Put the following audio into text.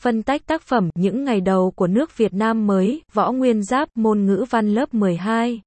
Phân tách tác phẩm Những ngày đầu của nước Việt Nam mới, Võ Nguyên Giáp, môn ngữ văn lớp 12.